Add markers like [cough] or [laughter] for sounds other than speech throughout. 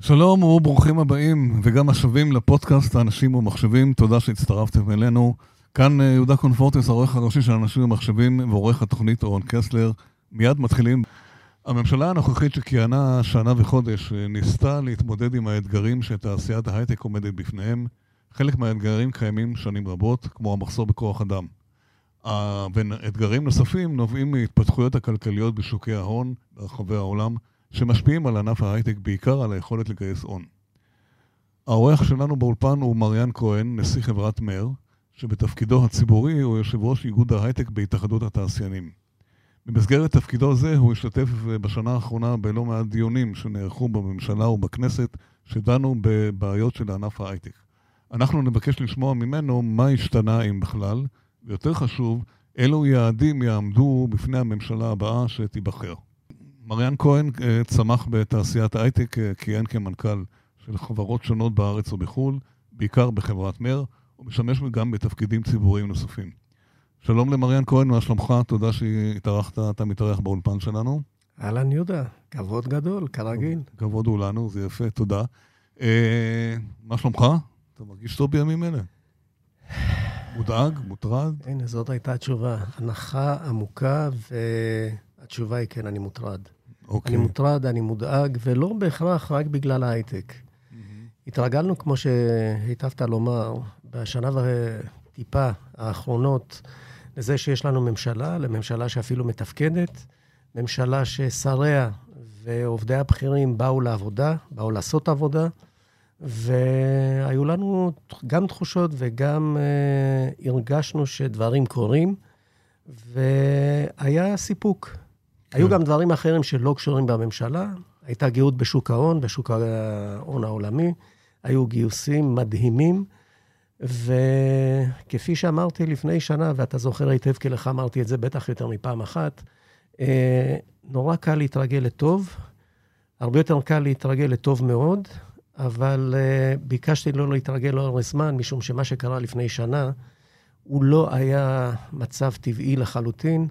שלום וברוכים הבאים, וגם השבים לפודקאסט האנשים ומחשבים, תודה שהצטרפתם אלינו. כאן אה, יהודה קונפורטס, העורך הראשי של אנשים ומחשבים, ועורך התוכנית אורן קסלר. מיד מתחילים. הממשלה הנוכחית שכיהנה שנה וחודש אה, ניסתה להתמודד עם האתגרים שתעשיית ההייטק עומדת בפניהם. חלק מהאתגרים קיימים שנים רבות, כמו המחסור בכוח אדם. ואתגרים נוספים נובעים מהתפתחויות הכלכליות בשוקי ההון ברחבי העולם, שמשפיעים על ענף ההייטק, בעיקר על היכולת לגייס הון. האורח שלנו באולפן הוא מריאן כהן, נשיא חברת מר, שבתפקידו הציבורי הוא יושב ראש איגוד ההייטק בהתאחדות התעשיינים. במסגרת תפקידו זה הוא השתתף בשנה האחרונה בלא מעט דיונים שנערכו בממשלה ובכנסת שדנו בבעיות של ענף ההייטק. אנחנו נבקש לשמוע ממנו מה השתנה, אם בכלל, ויותר חשוב, אילו יעדים יעמדו בפני הממשלה הבאה שתיבחר. מריאן כהן אה, צמח בתעשיית ההייטק, אה, כיהן כמנכ"ל של חברות שונות בארץ ובחו"ל, בעיקר בחברת מר, ומשמש גם בתפקידים ציבוריים נוספים. שלום למריאן כהן, מה שלומך? תודה שהתארחת, אתה מתארח באולפן שלנו. אהלן יהודה, כבוד גדול, כרגיל. כבוד הוא לנו, זה יפה, תודה. אה, מה שלומך? אתה מרגיש טוב בימים אלה? מודאג? מוטרד? הנה, זאת הייתה התשובה. הנחה עמוקה, והתשובה היא כן, אני מוטרד. אוקיי. אני מוטרד, אני מודאג, ולא בהכרח רק בגלל ההייטק. Mm-hmm. התרגלנו, כמו שהיטבת לומר, בשנה וטיפה האחרונות, לזה שיש לנו ממשלה, לממשלה שאפילו מתפקדת, ממשלה ששריה ועובדיה הבכירים באו לעבודה, באו לעשות עבודה, והיו לנו גם תחושות וגם uh, הרגשנו שדברים קורים, והיה סיפוק. היו גם דברים אחרים שלא קשורים בממשלה, הייתה גאות בשוק ההון, בשוק ההון העולמי, היו גיוסים מדהימים, וכפי שאמרתי לפני שנה, ואתה זוכר היטב כי לך אמרתי את זה בטח יותר מפעם אחת, uh, נורא קל להתרגל לטוב, הרבה יותר קל להתרגל לטוב מאוד, אבל uh, ביקשתי לא להתרגל לאורך זמן, משום שמה שקרה לפני שנה, הוא לא היה מצב טבעי לחלוטין.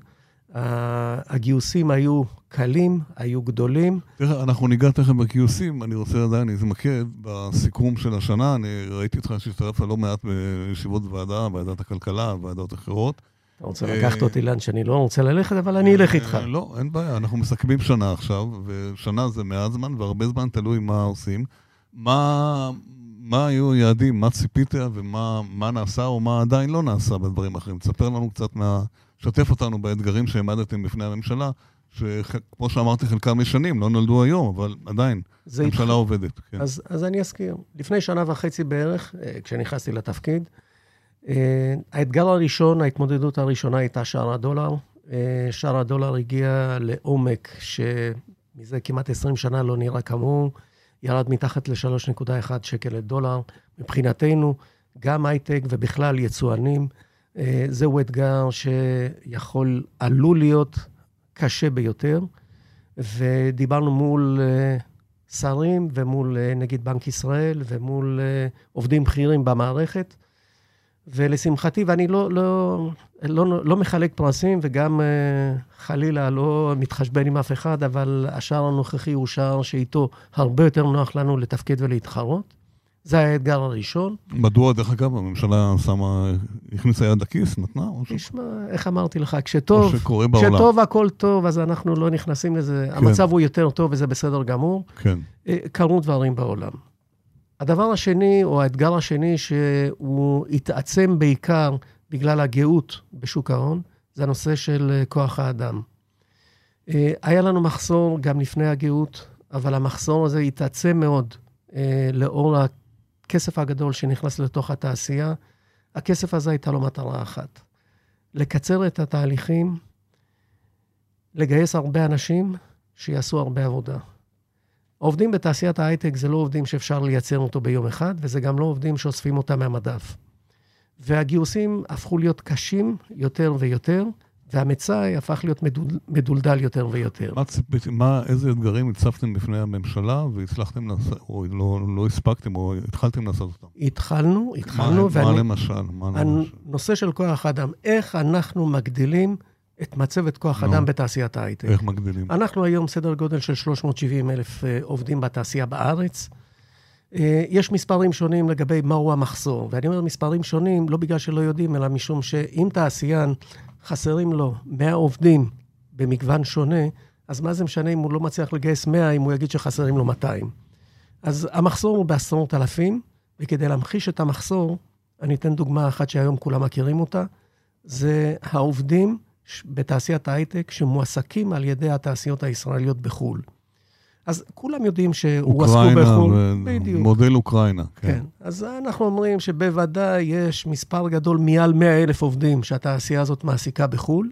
הגיוסים היו קלים, היו גדולים. תראה, אנחנו ניגע תכף בגיוסים, אני רוצה עדיין להתמקד בסיכום של השנה. אני ראיתי אותך שהשתתף לא מעט בישיבות ועדה, ועדת הכלכלה, ועדות אחרות. אתה רוצה לקחת אותי לאן שאני לא רוצה ללכת, אבל אני אלך איתך. לא, אין בעיה, אנחנו מסכמים שנה עכשיו, ושנה זה מעט זמן, והרבה זמן תלוי מה עושים. מה, מה היו היעדים, מה ציפית ומה נעשה או מה עדיין לא נעשה בדברים אחרים. תספר לנו קצת מה... שתף אותנו באתגרים שהעמדתם בפני הממשלה, שכמו שאמרתי, חלקם ישנים, לא נולדו היום, אבל עדיין, הממשלה התח... עובדת. כן. אז, אז אני אזכיר. לפני שנה וחצי בערך, אה, כשנכנסתי לתפקיד, אה, האתגר הראשון, ההתמודדות הראשונה הייתה שער הדולר. אה, שער הדולר הגיע לעומק שמזה כמעט 20 שנה לא נראה כמוהו. ירד מתחת ל-3.1 שקל לדולר. מבחינתנו, גם הייטק ובכלל יצואנים, זהו אתגר שיכול, עלול להיות קשה ביותר. ודיברנו מול אה, שרים ומול אה, נגיד בנק ישראל ומול עובדים בכירים במערכת. ולשמחתי, ואני לא, לא, לא, לא מחלק פרסים וגם חלילה לא מתחשבן עם אף אחד, אבל השער הנוכחי הוא שער שאיתו הרבה יותר נוח לנו לתפקד ולהתחרות. זה האתגר הראשון. מדוע, דרך אגב, הממשלה שמה, הכניסה יד לכיס, נתנה? תשמע, איך אמרתי לך, כשטוב, כשטוב הכל טוב, אז אנחנו לא נכנסים לזה. כן. המצב הוא יותר טוב וזה בסדר גמור. כן. קרו דברים בעולם. הדבר השני, או האתגר השני, שהוא התעצם בעיקר בגלל הגאות בשוק ההון, זה הנושא של אה, כוח האדם. אה, היה לנו מחסור גם לפני הגאות, אבל המחסור הזה התעצם מאוד אה, לאור הכסף הגדול שנכנס לתוך התעשייה. הכסף הזה הייתה לו מטרה אחת, לקצר את התהליכים, לגייס הרבה אנשים שיעשו הרבה עבודה. עובדים בתעשיית ההייטק זה לא עובדים שאפשר לייצר אותו ביום אחד, וזה גם לא עובדים שאוספים אותם מהמדף. והגיוסים הפכו להיות קשים יותר ויותר, והמצאי הפך להיות מדול, מדולדל יותר ויותר. מה ציפית, מה, איזה אתגרים הצפתם בפני הממשלה והצלחתם לעשות, או לא, לא הספקתם, או התחלתם לעשות אותם? התחלנו, התחלנו. מה, ואני, מה למשל? מה למשל? הנושא של כוח אדם, איך אנחנו מגדילים את מצבת כוח אדם no. בתעשיית ההייטק. איך מגדילים? אנחנו היום סדר גודל של 370 אלף אה, עובדים בתעשייה בארץ. אה, יש מספרים שונים לגבי מהו המחסור, ואני אומר מספרים שונים לא בגלל שלא יודעים, אלא משום שאם תעשיין חסרים לו 100 עובדים במגוון שונה, אז מה זה משנה אם הוא לא מצליח לגייס 100, אם הוא יגיד שחסרים לו 200. אז המחסור הוא בעשרות אלפים, וכדי להמחיש את המחסור, אני אתן דוגמה אחת שהיום כולם מכירים אותה, זה העובדים בתעשיית ההייטק שמועסקים על ידי התעשיות הישראליות בחו"ל. אז כולם יודעים שהועסקו בחו"ל. אוקראינה, בדיוק. מודל אוקראינה, כן. כן. אז אנחנו אומרים שבוודאי יש מספר גדול מעל 100 אלף עובדים שהתעשייה הזאת מעסיקה בחו"ל.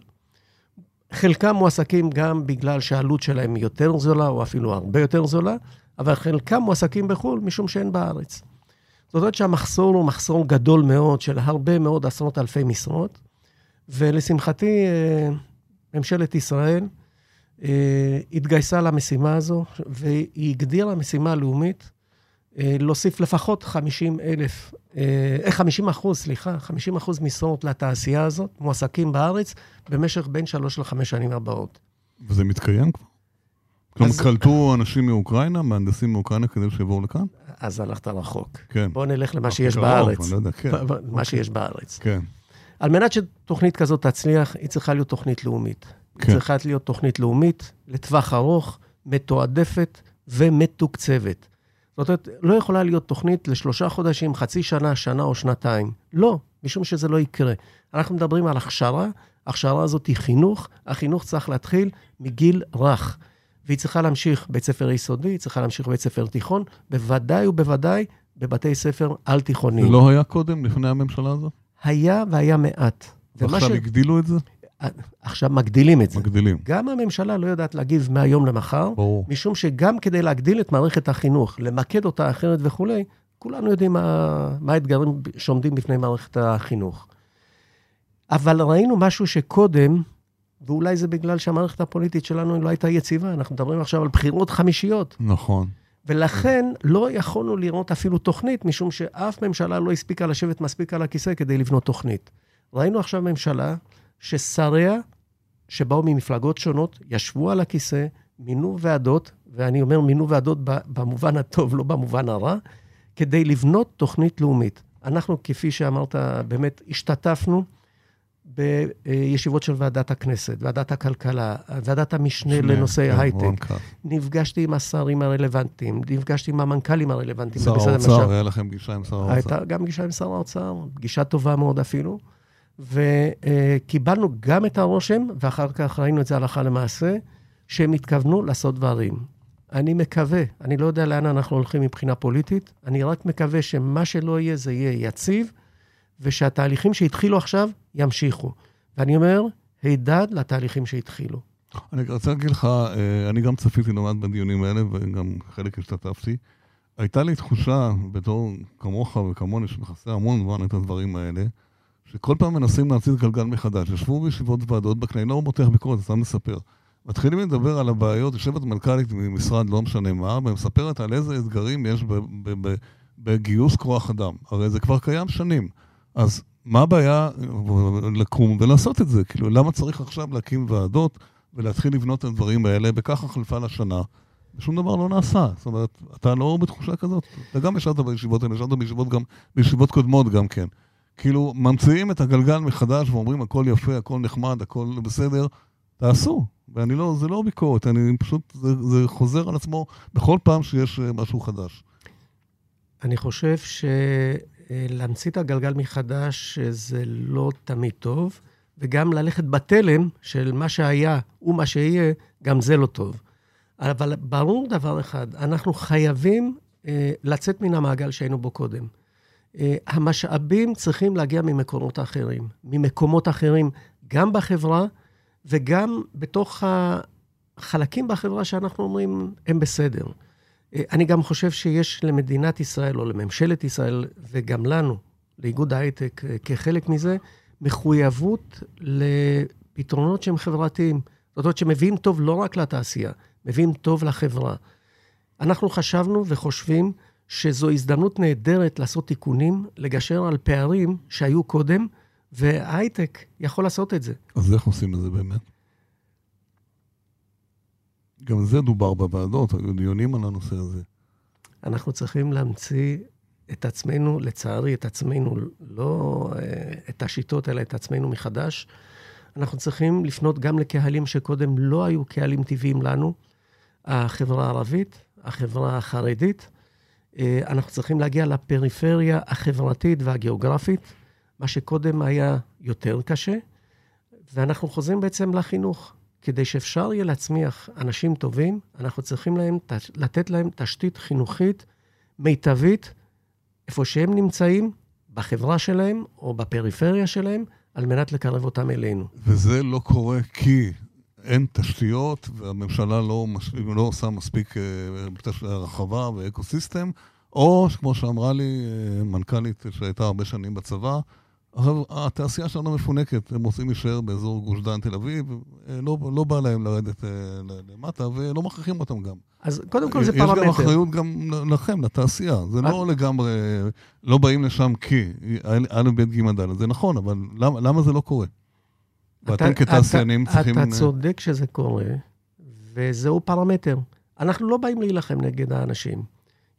חלקם מועסקים גם בגלל שהעלות שלהם יותר זולה, או אפילו הרבה יותר זולה, אבל חלקם מועסקים בחו"ל משום שאין בארץ. זאת אומרת שהמחסור הוא מחסור גדול מאוד של הרבה מאוד עשרות אלפי משרות, ולשמחתי, אה, ממשלת ישראל אה, התגייסה למשימה הזו, והיא הגדירה משימה לאומית אה, להוסיף לפחות 50 אלף, 50 אחוז, סליחה, 50 אחוז משרות לתעשייה הזאת, מועסקים בארץ, במשך בין שלוש לחמש שנים הבאות. וזה מתקיים כבר? כלומר, קלטו אנשים מאוקראינה, מהנדסים מאוקראינה כדי שיבואו לכאן? אז הלכת רחוק. כן. בואו נלך למה שיש בארץ. אני לא יודע, כן. מה שיש בארץ. כן. על מנת שתוכנית כזאת תצליח, היא צריכה להיות תוכנית לאומית. כן. צריכה להיות תוכנית לאומית לטווח ארוך, מתועדפת ומתוקצבת. זאת אומרת, לא יכולה להיות תוכנית לשלושה חודשים, חצי שנה, שנה או שנתיים. לא, משום שזה לא יקרה. אנחנו מדברים על הכשרה, ההכשרה הזאת היא חינוך, החינוך צריך להתחיל מגיל רך. והיא צריכה להמשיך בית ספר יסודי, היא צריכה להמשיך בית ספר תיכון, בוודאי ובוודאי בבתי ספר על-תיכוניים. זה לא היה קודם, לפני הממשלה הזאת? היה והיה מעט. ועכשיו ש... הגדילו את זה? עכשיו מגדילים את זה. מגדילים. גם הממשלה לא יודעת להגיב מהיום למחר, ברור. משום שגם כדי להגדיל את מערכת החינוך, למקד אותה אחרת וכולי, כולנו יודעים מה, מה האתגרים שעומדים בפני מערכת החינוך. אבל ראינו משהו שקודם, ואולי זה בגלל שהמערכת הפוליטית שלנו לא הייתה יציבה, אנחנו מדברים עכשיו על בחירות חמישיות. נכון. ולכן לא יכולנו לראות אפילו תוכנית, משום שאף ממשלה לא הספיקה לשבת מספיק על הכיסא כדי לבנות תוכנית. ראינו עכשיו ממשלה ששריה, שבאו ממפלגות שונות, ישבו על הכיסא, מינו ועדות, ואני אומר מינו ועדות במובן הטוב, לא במובן הרע, כדי לבנות תוכנית לאומית. אנחנו, כפי שאמרת, באמת השתתפנו בישיבות של ועדת הכנסת, ועדת הכלכלה, ועדת המשנה לנושאי כן, הייטק. נפגשתי עם השרים הרלוונטיים, נפגשתי עם המנכ"לים הרלוונטיים. שר האוצר, היה לכם פגישה עם שר האוצר. הייתה גם פגישה עם שר האוצר, פגישה טובה מאוד אפילו. וקיבלנו גם את הרושם, ואחר כך ראינו את זה הלכה למעשה, שהם התכוונו לעשות דברים. אני מקווה, אני לא יודע לאן אנחנו הולכים מבחינה פוליטית, אני רק מקווה שמה שלא יהיה, זה יהיה יציב, ושהתהליכים שהתחילו עכשיו ימשיכו. ואני אומר, הידד לתהליכים שהתחילו. אני רוצה להגיד לך, אה, אני גם צפיתי נומד בדיונים האלה, וגם חלק השתתפתי. הייתה לי תחושה, בתור כמוך וכמוני, שמכסה המון זמן את הדברים האלה, שכל פעם מנסים להציץ גלגל מחדש. ישבו בישיבות ועדות בכנסת, לא מותח ביקורת, סתם מספר. מתחילים לדבר על הבעיות, יושבת מנכ"לית ממשרד, לא משנה מה, ומספרת על איזה אתגרים יש בגיוס כוח אדם. הרי זה כבר קיים שנים. אז מה הבעיה לקום ולעשות את זה? כאילו, למה צריך עכשיו להקים ועדות ולהתחיל לבנות את הדברים האלה, וככה חלפה לשנה, ושום דבר לא נעשה. זאת אומרת, אתה לא בתחושה כזאת? אתה גם ישבת בישיבות האלה, ישבת בישיבות גם, בישיבות קודמות גם כן. כאילו, ממציאים את הגלגל מחדש ואומרים, הכל יפה, הכל נחמד, הכל בסדר, תעשו. ואני לא, זה לא ביקורת, אני פשוט, זה, זה חוזר על עצמו בכל פעם שיש אה, משהו חדש. אני חושב שלהמציא את הגלגל מחדש זה לא תמיד טוב, וגם ללכת בתלם של מה שהיה ומה שיהיה, גם זה לא טוב. אבל ברור דבר אחד, אנחנו חייבים אה, לצאת מן המעגל שהיינו בו קודם. אה, המשאבים צריכים להגיע ממקורות אחרים, ממקומות אחרים, גם בחברה וגם בתוך החלקים בחברה שאנחנו אומרים, הם בסדר. אה, אני גם חושב שיש למדינת ישראל, או לממשלת ישראל, וגם לנו, לאיגוד ההייטק, אה, כחלק מזה, מחויבות לפתרונות שהם חברתיים. זאת אומרת, שמביאים טוב לא רק לתעשייה, מביאים טוב לחברה. אנחנו חשבנו וחושבים שזו הזדמנות נהדרת לעשות תיקונים, לגשר על פערים שהיו קודם, וההייטק יכול לעשות את זה. אז איך עושים את זה באמת? גם זה דובר בוועדות, היו דיונים על הנושא הזה. אנחנו צריכים להמציא את עצמנו, לצערי, את עצמנו, לא אה, את השיטות, אלא את עצמנו מחדש. אנחנו צריכים לפנות גם לקהלים שקודם לא היו קהלים טבעיים לנו, החברה הערבית, החברה החרדית. אה, אנחנו צריכים להגיע לפריפריה החברתית והגיאוגרפית, מה שקודם היה יותר קשה, ואנחנו חוזרים בעצם לחינוך. כדי שאפשר יהיה להצמיח אנשים טובים, אנחנו צריכים להם, לתת להם תשתית חינוכית מיטבית, איפה שהם נמצאים, בחברה שלהם או בפריפריה שלהם, על מנת לקרב אותם אלינו. וזה לא קורה כי אין תשתיות, והממשלה לא, מש... לא עושה מספיק אה, רחבה ואקו-סיסטם, או, כמו שאמרה לי אה, מנכ"לית שהייתה הרבה שנים בצבא, התעשייה שלנו מפונקת, הם רוצים להישאר באזור גוש דן תל אביב, אה, לא, לא בא להם לרדת למטה, ולא מכריחים אותם גם. אז קודם כל זה פרמטר. יש גם אחריות גם לכם, לתעשייה. זה לא לגמרי, לא באים לשם כי, א', ב', ג', ד', זה נכון, אבל למה, למה זה לא קורה? ואתם כתעשיינים צריכים... אתה צודק שזה קורה, וזהו פרמטר. אנחנו לא באים להילחם נגד האנשים.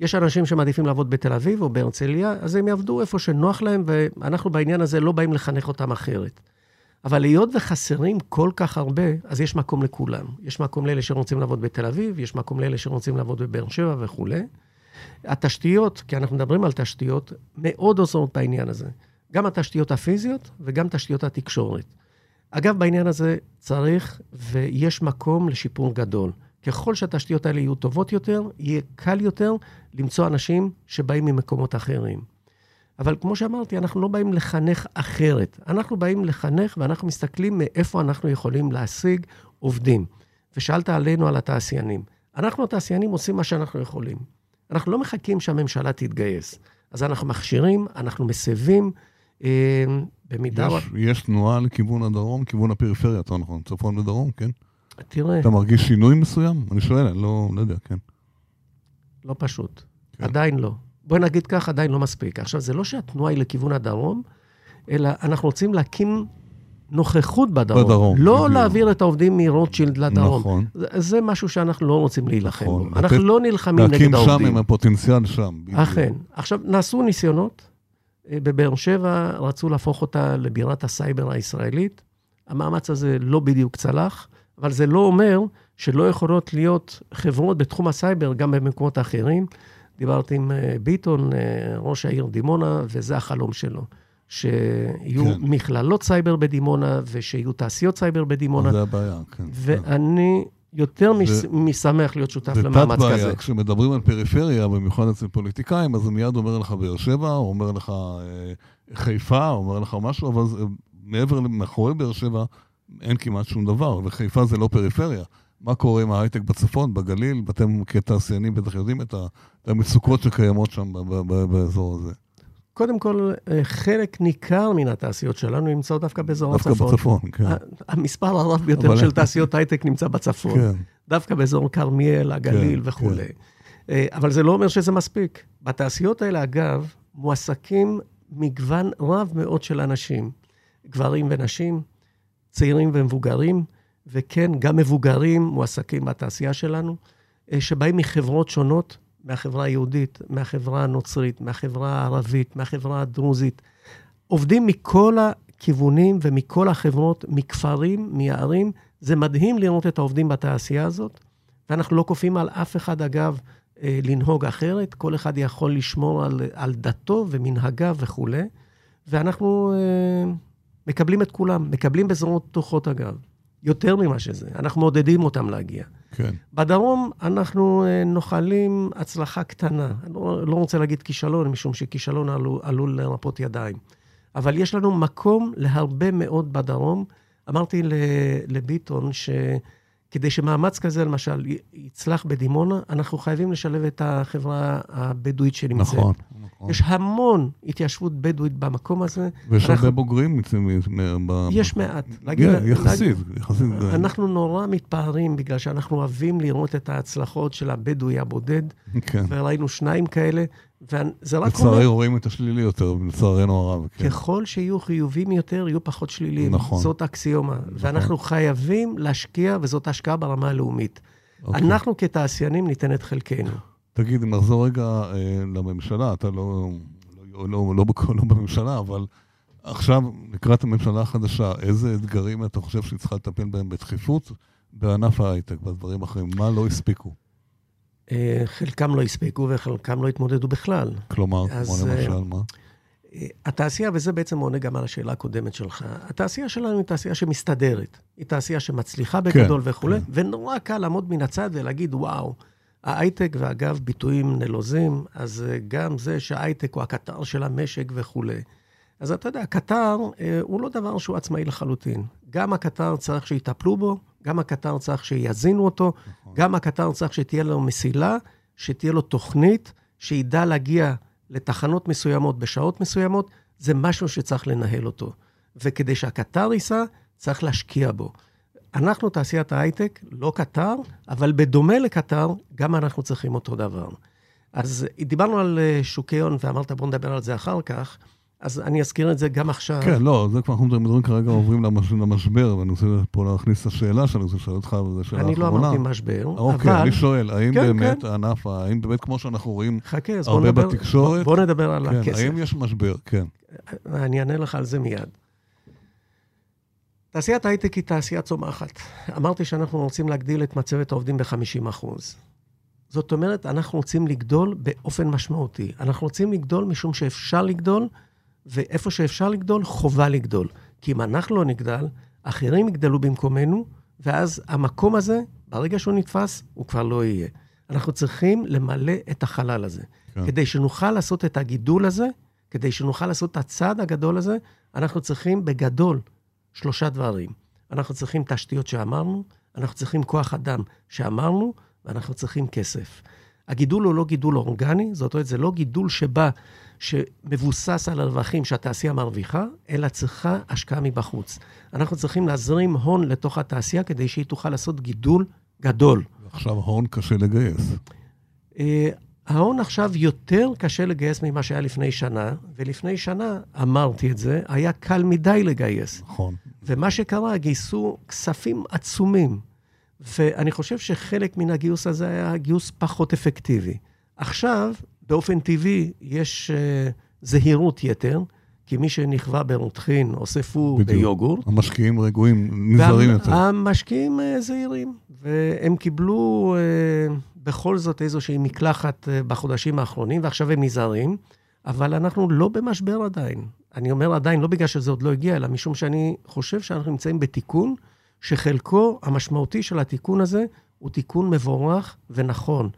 יש אנשים שמעדיפים לעבוד בתל אביב או בהרצליה, אז הם יעבדו איפה שנוח להם, ואנחנו בעניין הזה לא באים לחנך אותם אחרת. אבל היות וחסרים כל כך הרבה, אז יש מקום לכולם. יש מקום לאלה שרוצים לעבוד בתל אביב, יש מקום לאלה שרוצים לעבוד בבאר שבע וכולי. התשתיות, כי אנחנו מדברים על תשתיות, מאוד עוזרות בעניין הזה. גם התשתיות הפיזיות וגם תשתיות התקשורת. אגב, בעניין הזה צריך ויש מקום לשיפור גדול. ככל שהתשתיות האלה יהיו טובות יותר, יהיה קל יותר למצוא אנשים שבאים ממקומות אחרים. אבל כמו שאמרתי, אנחנו לא באים לחנך אחרת. אנחנו באים לחנך ואנחנו מסתכלים מאיפה אנחנו יכולים להשיג עובדים. ושאלת עלינו, על התעשיינים. אנחנו, התעשיינים, עושים מה שאנחנו יכולים. אנחנו לא מחכים שהממשלה תתגייס. אז אנחנו מכשירים, אנחנו מסבים, במידה... יש, יש תנועה לכיוון הדרום, כיוון הפריפריה, יותר נכון, צפון ודרום, כן? תראה... אתה מרגיש שינוי מסוים? אני שואל, אני לא, לא יודע, כן. לא פשוט. כן. עדיין לא. בוא נגיד כך, עדיין לא מספיק. עכשיו, זה לא שהתנועה היא לכיוון הדרום, אלא אנחנו רוצים להקים נוכחות בדרום. בדרום. לא בדיוק. להעביר את העובדים מרוטשילד לדרום. נכון. זה, זה משהו שאנחנו לא רוצים להילחם נכון. בו. אנחנו לא נלחמים נגד העובדים. להקים שם עם הפוטנציאל שם. בדיוק. אכן. עכשיו, נעשו ניסיונות. אה, בבאר שבע רצו להפוך אותה לבירת הסייבר הישראלית. המאמץ הזה לא בדיוק צלח. אבל זה לא אומר שלא יכולות להיות חברות בתחום הסייבר גם במקומות אחרים. דיברתי עם אה, ביטון, אה, ראש העיר דימונה, וזה החלום שלו. שיהיו כן. מכללות סייבר בדימונה, ושיהיו תעשיות סייבר בדימונה. זה הבעיה, כן. ואני יותר ו... מאשמח להיות שותף למאמץ כזה. זה תת בעיה, כשמדברים על פריפריה, במיוחד אצל פוליטיקאים, אז הוא מיד אומר לך באר שבע, הוא אומר לך אה, חיפה, הוא אומר לך משהו, אבל זה, מעבר, מאחורי באר שבע, אין כמעט שום דבר, וחיפה זה לא פריפריה. מה קורה עם ההייטק בצפון, בגליל? ואתם כתעשיינים בטח יודעים את המצוקות שקיימות שם באזור הזה. קודם כל, אה, חלק ניכר מן התעשיות שלנו נמצאות דווקא באזור דווקא הצפון. דווקא בצפון, כן. המספר הרב ביותר אבל... של תעשיות הייטק נמצא בצפון. כן. דווקא באזור כרמיאל, הגליל כן, וכולי. כן. אה, אבל זה לא אומר שזה מספיק. בתעשיות האלה, אגב, מועסקים מגוון רב מאוד של אנשים, גברים ונשים, צעירים ומבוגרים, וכן, גם מבוגרים מועסקים בתעשייה שלנו, אה, שבאים מחברות שונות, מהחברה היהודית, מהחברה הנוצרית, מהחברה הערבית, מהחברה הדרוזית. עובדים מכל הכיוונים ומכל החברות, מכפרים, מערים. זה מדהים לראות את העובדים בתעשייה הזאת, ואנחנו לא כופים על אף אחד, אגב, אה, לנהוג אחרת. כל אחד יכול לשמור על, על דתו ומנהגיו וכולי. ואנחנו אה, מקבלים את כולם, מקבלים בזרועות פתוחות אגב. יותר ממה שזה, אנחנו מעודדים אותם להגיע. כן. בדרום אנחנו אה, נוחלים הצלחה קטנה. אני לא, לא רוצה להגיד כישלון, משום שכישלון עלול, עלול לרפות ידיים. אבל יש לנו מקום להרבה מאוד בדרום. אמרתי לביטון שכדי שמאמץ כזה, למשל, יצלח בדימונה, אנחנו חייבים לשלב את החברה הבדואית שנמצאת. נכון. נכון. יש המון התיישבות בדואית במקום הזה. ויש הרבה בוגרים. יש מעט. יחסית, יחסית. אנחנו נורא מתפארים בגלל שאנחנו אוהבים לראות את ההצלחות של הבדואי הבודד. כן. וראינו שניים כאלה, וזה רק אומר... לצערי רואים את השלילי יותר, לצערנו הרב. כן. ככל שיהיו חיובים יותר, יהיו פחות שליליים. נכון. זאת אקסיומה. נכון. ואנחנו חייבים להשקיע, וזאת השקעה ברמה הלאומית. אוקיי. אנחנו כתעשיינים ניתן את חלקנו. תגיד, אם נחזור רגע אה, לממשלה, אתה לא, לא, לא, לא, לא, לא בממשלה, אבל עכשיו, לקראת הממשלה החדשה, איזה אתגרים אתה חושב שהיא צריכה לטפל בהם בדחיפות בענף ההייטק, בדברים אחרים? מה לא הספיקו? אה, חלקם לא הספיקו וחלקם לא התמודדו בכלל. כלומר, כמו למשל, מה? התעשייה, וזה בעצם עונה גם על השאלה הקודמת שלך, התעשייה שלנו היא תעשייה שמסתדרת. היא תעשייה שמצליחה כן, בגדול כן, וכולי, כן. ונורא קל לעמוד מן הצד ולהגיד, וואו, ההייטק, ואגב, ביטויים נלוזים, אז אה, גם זה שההייטק הוא הקטר של המשק וכולי. אז אתה יודע, הקטר אה, הוא לא דבר שהוא עצמאי לחלוטין. גם הקטר צריך שיטפלו בו, גם הקטר צריך שיזינו אותו, נכון. גם הקטר צריך שתהיה לו מסילה, שתהיה לו תוכנית, שידע להגיע לתחנות מסוימות בשעות מסוימות, זה משהו שצריך לנהל אותו. וכדי שהקטר ייסע, צריך להשקיע בו. אנחנו, תעשיית ההייטק, לא קטר, אבל בדומה לקטר, גם אנחנו צריכים אותו דבר. אז דיברנו על אה, שוקי הון, ואמרת, בוא נדבר על זה אחר כך. אז אני אזכיר את זה גם עכשיו. כן, לא, זה כבר אנחנו מדברים כרגע, עוברים למשבר, ואני רוצה פה להכניס את השאלה שאני רוצה לשאול אותך, וזו שאלה אחרונה. אני לא אמרתי משבר, אוקיי, אבל... אוקיי, אני שואל, האם כן, באמת כן. הענף, האם באמת כמו שאנחנו רואים חכה, הרבה נדבר, בתקשורת... בוא נדבר על כן, הכסף. האם יש משבר? כן. אני אענה לך על זה מיד. תעשיית ההייטק היא תעשייה צומחת. אמרתי שאנחנו רוצים להגדיל את מצבת העובדים ב-50%. זאת אומרת, אנחנו רוצים לגדול באופן משמעותי. אנחנו רוצים לגדול משום שאפשר לגדול, ואיפה שאפשר לגדול, חובה לגדול. כי אם אנחנו לא נגדל, אחרים יגדלו במקומנו, ואז המקום הזה, ברגע שהוא נתפס, הוא כבר לא יהיה. אנחנו צריכים למלא את החלל הזה. כן. כדי שנוכל לעשות את הגידול הזה, כדי שנוכל לעשות את הצעד הגדול הזה, אנחנו צריכים בגדול שלושה דברים. אנחנו צריכים תשתיות שאמרנו, אנחנו צריכים כוח אדם שאמרנו, ואנחנו צריכים כסף. הגידול הוא לא גידול אורגני, זאת אומרת, זה לא גידול שבא, שמבוסס על הרווחים שהתעשייה מרוויחה, אלא צריכה השקעה מבחוץ. אנחנו צריכים להזרים הון לתוך התעשייה כדי שהיא תוכל לעשות גידול גדול. עכשיו הון קשה לגייס. אה, ההון עכשיו יותר קשה לגייס ממה שהיה לפני שנה, ולפני שנה, אמרתי את זה, היה קל מדי לגייס. נכון. ומה שקרה, גייסו כספים עצומים. ואני חושב שחלק מן הגיוס הזה היה גיוס פחות אפקטיבי. עכשיו, באופן טבעי, יש uh, זהירות יתר, כי מי שנכווה ברותחין עושה פור ביוגורט. המשקיעים רגועים, נזהרים יותר. המשקיעים uh, זהירים, והם קיבלו uh, בכל זאת איזושהי מקלחת uh, בחודשים האחרונים, ועכשיו הם נזהרים, אבל אנחנו לא במשבר עדיין. אני אומר עדיין, לא בגלל שזה עוד לא הגיע, אלא משום שאני חושב שאנחנו נמצאים בתיקון. שחלקו המשמעותי של התיקון הזה הוא תיקון מבורך ונכון.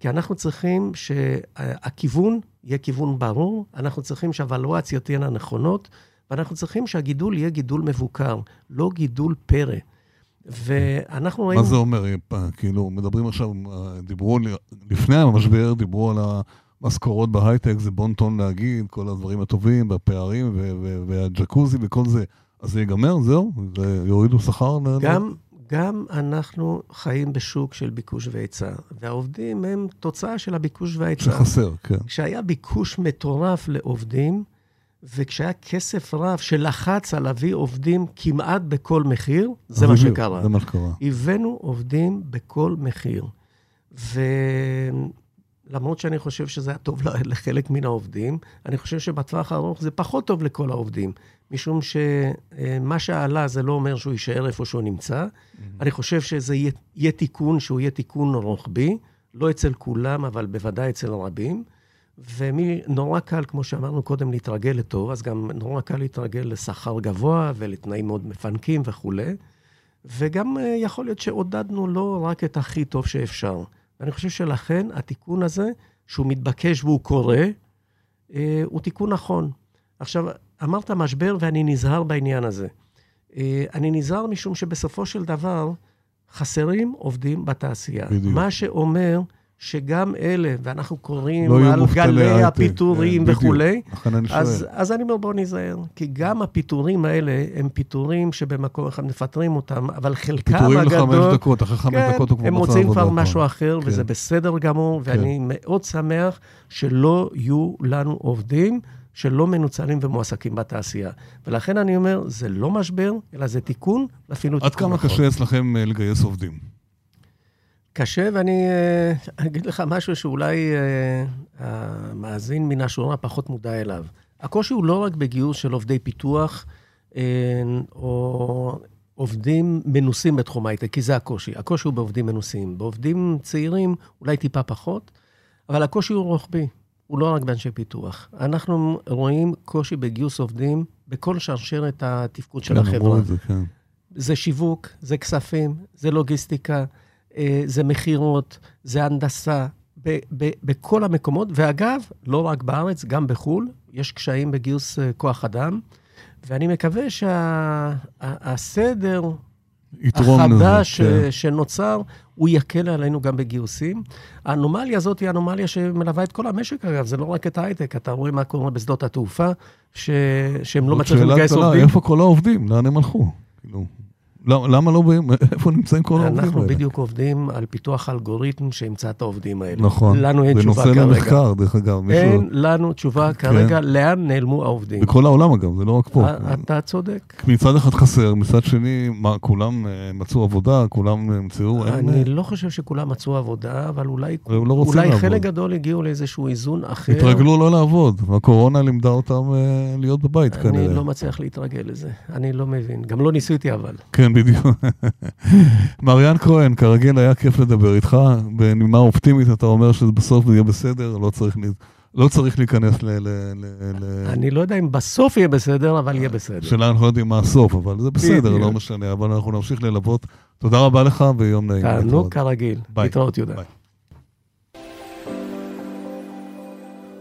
כי אנחנו צריכים שהכיוון יהיה כיוון ברור, אנחנו צריכים שהוולואציות תהיינה נכונות, ואנחנו צריכים שהגידול יהיה גידול מבוקר, לא גידול פרא. ואנחנו מה זה אומר? כאילו, מדברים עכשיו, דיברו, לפני המשבר, דיברו על המשכורות בהייטק, זה בון טון להגיד, כל הדברים הטובים, והפערים, והג'קוזי וכל זה. אז זה ייגמר, זהו? ויורידו שכר? גם, גם אנחנו חיים בשוק של ביקוש והיצע, והעובדים הם תוצאה של הביקוש וההיצע. שחסר, כן. כשהיה ביקוש מטורף לעובדים, וכשהיה כסף רב שלחץ על להביא עובדים כמעט בכל מחיר, זה מה שקרה. זה מה שקרה. הבאנו עובדים בכל מחיר. ולמרות שאני חושב שזה היה טוב לחלק מן העובדים, אני חושב שבטווח הארוך זה פחות טוב לכל העובדים. משום שמה שעלה זה לא אומר שהוא יישאר איפה שהוא נמצא. Mm-hmm. אני חושב שזה יהיה, יהיה תיקון שהוא יהיה תיקון רוחבי, לא אצל כולם, אבל בוודאי אצל רבים. ומי, נורא קל, כמו שאמרנו קודם, להתרגל לטוב, אז גם נורא קל להתרגל לשכר גבוה ולתנאים מאוד מפנקים וכולי. וגם אה, יכול להיות שעודדנו לא רק את הכי טוב שאפשר. ואני חושב שלכן התיקון הזה, שהוא מתבקש והוא קורה, אה, הוא תיקון נכון. עכשיו, אמרת משבר ואני נזהר בעניין הזה. אה, אני נזהר משום שבסופו של דבר חסרים עובדים בתעשייה. בדיוק. מה שאומר שגם אלה, ואנחנו קוראים לא על גלי הפיטורים כן, וכולי, אז, אז אני אומר, בוא ניזהר. כי גם הפיטורים האלה הם פיטורים שבמקום אחד מפטרים אותם, אבל חלקם הגדול... פיטורים לחמש דקות, אחרי חמש כן, דקות הוא כבר מצא עבודה. הם מוצאים כבר משהו אחר, כן. וזה בסדר גמור, כן. ואני מאוד שמח שלא יהיו לנו עובדים. שלא מנוצלים ומועסקים בתעשייה. ולכן אני אומר, זה לא משבר, אלא זה תיקון, אפילו תיקון נכון. עד כמה קשה אצלכם אה, לגייס עובדים? קשה, ואני אגיד לך משהו שאולי המאזין מן השורה פחות מודע אליו. הקושי הוא לא רק בגיוס של עובדי פיתוח, או עובדים מנוסים בתחום הייטק, כי זה הקושי. הקושי הוא בעובדים מנוסים. בעובדים צעירים, אולי טיפה פחות, אבל הקושי הוא רוחבי, הוא לא רק באנשי פיתוח. אנחנו רואים קושי בגיוס עובדים בכל שרשרת התפקוד של כן, החברה. זה, כן. זה שיווק, זה כספים, זה לוגיסטיקה, אה, זה מכירות, זה הנדסה, ב- ב- בכל המקומות. ואגב, לא רק בארץ, גם בחו"ל, יש קשיים בגיוס אה, כוח אדם. ואני מקווה שהסדר שה- החדש לזה, כן. ש- שנוצר, הוא יקל עלינו גם בגיוסים. האנומליה הזאת היא אנומליה שמלווה את כל המשק, אגב, זה לא רק את ההייטק, אתה רואה מה קורה בשדות התעופה, ש... שהם לא מצליחים שאלה לגייס עובדים. איפה כל העובדים? לאן הם הלכו? כאילו, למה לא באים? איפה נמצאים כל העובדים האלה? אנחנו בדיוק עובדים על פיתוח אלגוריתם שימצא את העובדים האלה. נכון. לנו אין זה תשובה נושא כרגע. למחקר, דרך אגב. אין לנו תשובה כרגע לאן נעלמו העובדים. בכל העולם אגב, זה לא רק פה. אתה צודק. מצד אחד חסר, מצד שני, מה, כולם אה, מצאו עבודה, כולם נמצאו, אין... אני לא חושב שכולם מצאו עבודה, אבל אולי, לא. חלק גדול הגיעו לאיזשהו איזון אחר. התרגלו לא לעבוד, והקורונה לימדה אותם אה, להיות בבית אני כנראה. לא מצליח להתרגל לזה, אני לא מבין. גם לא ניסיתי אבל. כן, בדיוק. [laughs] מריאן כהן, כרגיל היה כיף לדבר איתך, בנימה אופטימית אתה אומר שזה בסוף יהיה בסדר, לא צריך, לא צריך להיכנס ל... ל, ל, ל... אני לא יודע אם בסוף יהיה בסדר, אבל יהיה בסדר. שאלה אנחנו לא יודעים מה הסוף, אבל זה בסדר. לא משנה, אבל אנחנו נמשיך ללוות. תודה רבה לך ויום נעים. תענוג. כרגיל. ביי. להתראות יהודה.